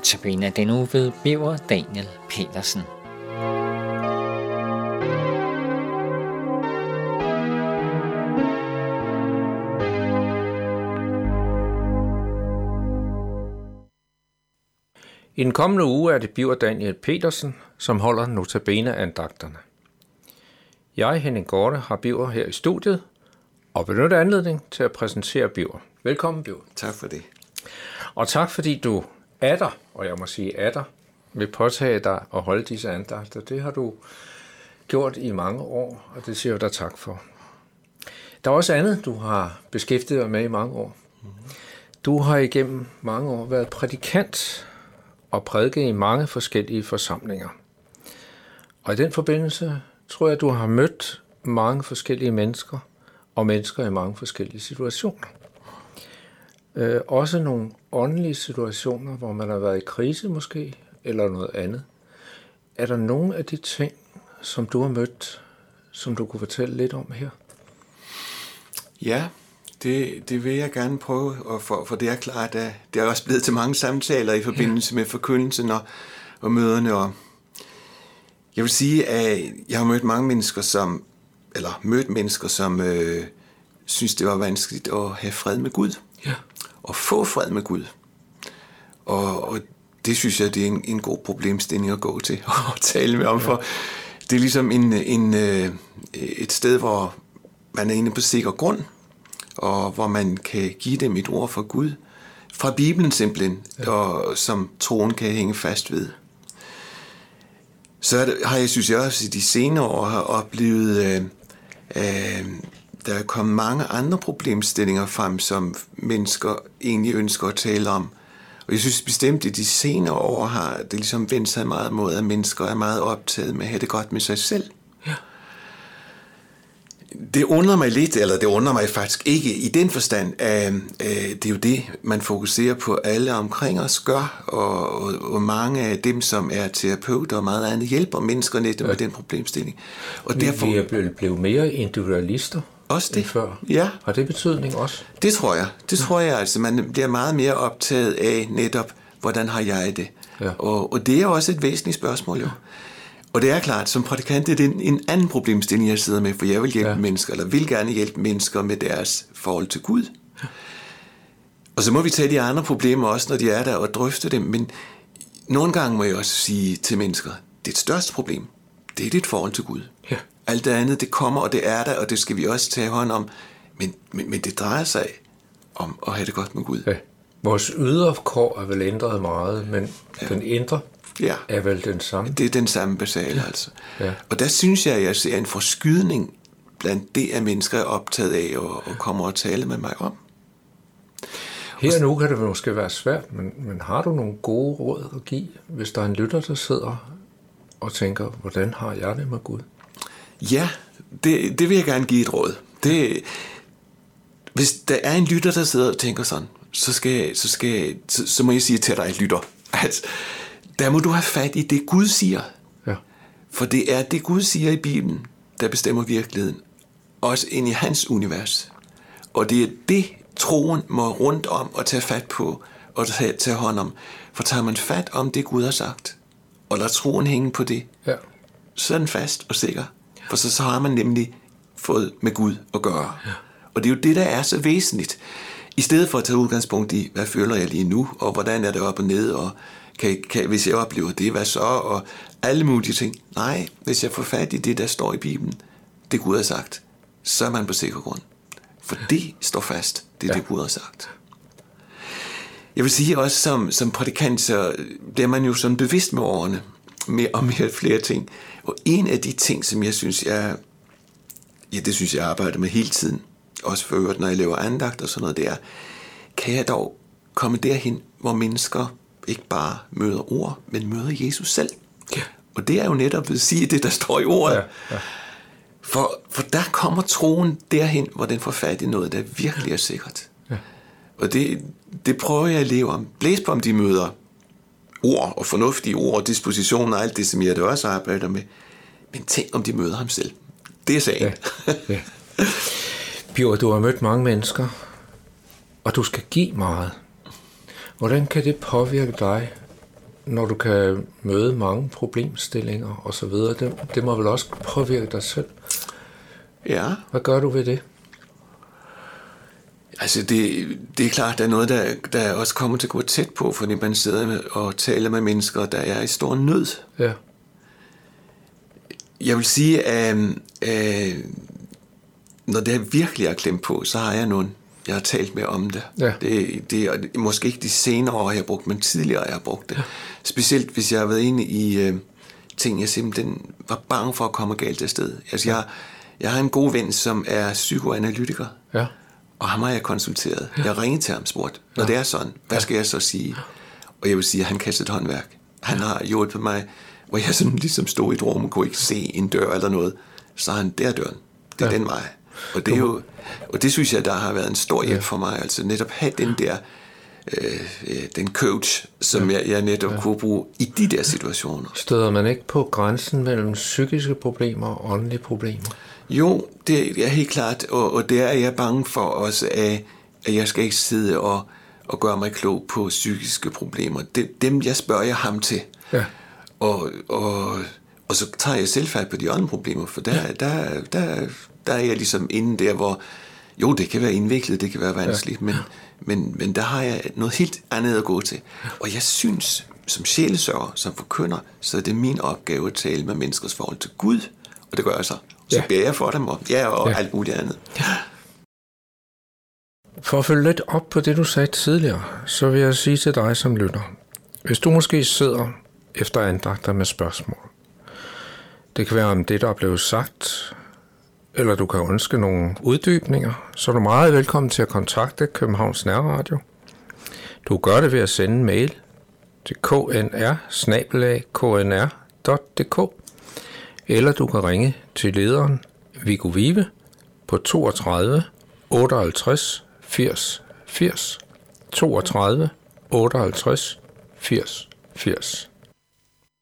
Notabene den uge ved Biver Daniel Petersen. I den kommende uge er det Biver Daniel Petersen, som holder notabene-andagterne. Jeg, Henning Gorte, har Biver her i studiet og benytter anledning til at præsentere Biver. Velkommen, Biver. Tak for det. Og tak fordi du er der, og jeg må sige er der, vil påtage dig at holde disse andagter. Det har du gjort i mange år, og det siger jeg dig tak for. Der er også andet, du har beskæftiget dig med i mange år. Du har igennem mange år været prædikant og prædiket i mange forskellige forsamlinger. Og i den forbindelse tror jeg, at du har mødt mange forskellige mennesker, og mennesker i mange forskellige situationer. Øh, også nogle åndelige situationer, hvor man har været i krise måske, eller noget andet. Er der nogle af de ting, som du har mødt, som du kunne fortælle lidt om her? Ja, det, det vil jeg gerne prøve, og for, for det er klart, at det er også blevet til mange samtaler i forbindelse ja. med forkyndelsen og, og møderne. Og jeg vil sige, at jeg har mødt mange mennesker, som, eller mødt mennesker, som øh, synes, det var vanskeligt at have fred med Gud. Ja. Og få fred med Gud. Og, og det synes jeg, det er en, en god problemstilling at gå til og tale med om, for det er ligesom en, en, øh, et sted, hvor man er inde på sikker grund, og hvor man kan give dem et ord fra Gud, fra Bibelen simpelthen, ja. og som troen kan hænge fast ved. Så har jeg, synes jeg også, i de senere år har oplevet, øh, øh, der er kommet mange andre problemstillinger frem, som mennesker egentlig ønsker at tale om. Og jeg synes bestemt, at de senere år har det ligesom vendt sig meget mod, at mennesker er meget optaget med at have det godt med sig selv. Ja. Det undrer mig lidt, eller det undrer mig faktisk ikke i den forstand, at øh, det er jo det, man fokuserer på alle omkring os gør, og, og, og mange af dem, som er terapeuter og meget andet, hjælper mennesker netop med den problemstilling. Og derfor, vi er blevet mere individualister også det. før. Ja. Har det betydning også? Det tror jeg. Det tror jeg altså. Man bliver meget mere optaget af netop, hvordan har jeg det? Ja. Og, og det er også et væsentligt spørgsmål jo. Og det er klart, som prædikant det er en, en anden problemstilling, jeg sidder med, for jeg vil hjælpe ja. mennesker, eller vil gerne hjælpe mennesker med deres forhold til Gud. Ja. Og så må vi tage de andre problemer også, når de er der, og drøfte dem. Men nogle gange må jeg også sige til mennesker, det største problem, det er dit forhold til Gud. Ja. Alt det andet, det kommer, og det er der, og det skal vi også tage hånd om. Men, men, men det drejer sig om at have det godt med Gud. Ja. Vores ydre kår er vel ændret meget, men ja. den indre Ja. er vel den samme. Det er den samme basale, ja. altså. Ja. Og der synes jeg, at jeg ser en forskydning blandt det, at mennesker er optaget af og, og kommer og tale med mig om. Her nu kan det måske være svært, men, men har du nogle gode råd at give, hvis der er en lytter, der sidder og tænker, hvordan har jeg det med Gud? Ja, det, det vil jeg gerne give et råd. Det, hvis der er en lytter, der sidder og tænker sådan, så, skal, så, skal, så, så må jeg sige til dig, lytter, at der må du have fat i det, Gud siger. Ja. For det er det, Gud siger i Bibelen, der bestemmer virkeligheden. Også ind i hans univers. Og det er det, troen må rundt om og tage fat på og tage, tage hånd om. For tager man fat om det, Gud har sagt, og lader troen hænge på det, Ja. så er den fast og sikker. For så, så har man nemlig fået med Gud at gøre. Ja. Og det er jo det, der er så væsentligt. I stedet for at tage udgangspunkt i, hvad føler jeg lige nu, og hvordan er det op og ned, og kan, kan, hvis jeg oplever det, hvad så, og alle mulige ting. Nej, hvis jeg får fat i det, der står i Bibelen, det Gud har sagt, så er man på sikker grund. For det står fast, det er ja. det Gud har sagt. Jeg vil sige også, som, som prædikant, så bliver man jo sådan bevidst med årene, mere og mere flere ting. Og en af de ting, som jeg synes, jeg, ja, det synes jeg arbejder med hele tiden, også for øvrigt, når jeg laver andagt og sådan noget, det er, kan jeg dog komme derhen, hvor mennesker ikke bare møder ord, men møder Jesus selv. Ja. Og det er jo netop at sige det, der står i ordet. Ja, ja. For, for der kommer troen derhen, hvor den får fat i noget, der virkelig er sikkert. Ja. Og det, det prøver jeg at leve om. Blæs på om de møder ord og fornuftige ord og dispositioner og alt det, som jeg da også arbejder med. Men tænk om de møder ham selv. Det er sagen. Ja. ja. Bjørn, du har mødt mange mennesker, og du skal give meget. Hvordan kan det påvirke dig når du kan møde mange problemstillinger og så videre, det, det må vel også påvirke dig selv. Ja, Hvad gør du ved det? Altså det, det er klart, der er noget, der, der også kommer til at gå tæt på, fordi man sidder med, og taler med mennesker, der er i stor nød. Ja, Jeg vil sige, at øh, når det virkelig er klemt på, så har jeg nogen, jeg har talt med om det. Ja. Det, det er måske ikke de senere år, jeg har brugt, men tidligere jeg har brugt det. Specielt hvis jeg har været inde i øh, ting, jeg simpelthen var bange for at komme galt afsted. Altså jeg, jeg har en god ven, som er psykoanalytiker, ja, og ham har jeg konsulteret. Jeg ringede til ham og spurgt, når det er sådan, hvad skal jeg så sige? Og jeg vil sige, at han kastede et håndværk. Han har hjulpet mig, hvor jeg sådan ligesom stod i et rum og kunne ikke se en dør eller noget. Så han, der er døren. Det er Ja. den vej. Og det, er jo, og det synes jeg, der har været en stor hjælp for mig. Altså netop have den der, øh, øh, den coach, som jeg, jeg netop kunne bruge i de der situationer. støder man ikke på grænsen mellem psykiske problemer og åndelige problemer? Jo, det er helt klart, og, og det er jeg bange for også, at, at jeg skal ikke sidde og, og gøre mig klog på psykiske problemer. Det, dem, jeg spørger jeg ham til. Ja. Og, og, og så tager jeg selv fat på de andre problemer, for der, der, der, der er jeg ligesom inde der, hvor jo, det kan være indviklet, det kan være vanskeligt, ja. men, men, men der har jeg noget helt andet at gå til. Og jeg synes, som sjælesørger, som forkynder, så er det min opgave at tale med menneskers forhold til Gud, og det gør jeg så. Så Ja. ja. beder jeg for dem, og, ja, og Ja. ja. alt muligt andet. For at følge lidt op på det, du sagde tidligere, så vil jeg sige til dig som lytter. Hvis du måske sidder efter andagter med spørgsmål. Det kan være om det, der er blevet sagt, eller du kan ønske nogle uddybninger, så er du meget velkommen til at kontakte Københavns Nærradio. Du gør det ved at sende en mail til knr knr.dk eller du kan ringe til lederen Viggo Vive på 32 58 80 80 32 58 80 80.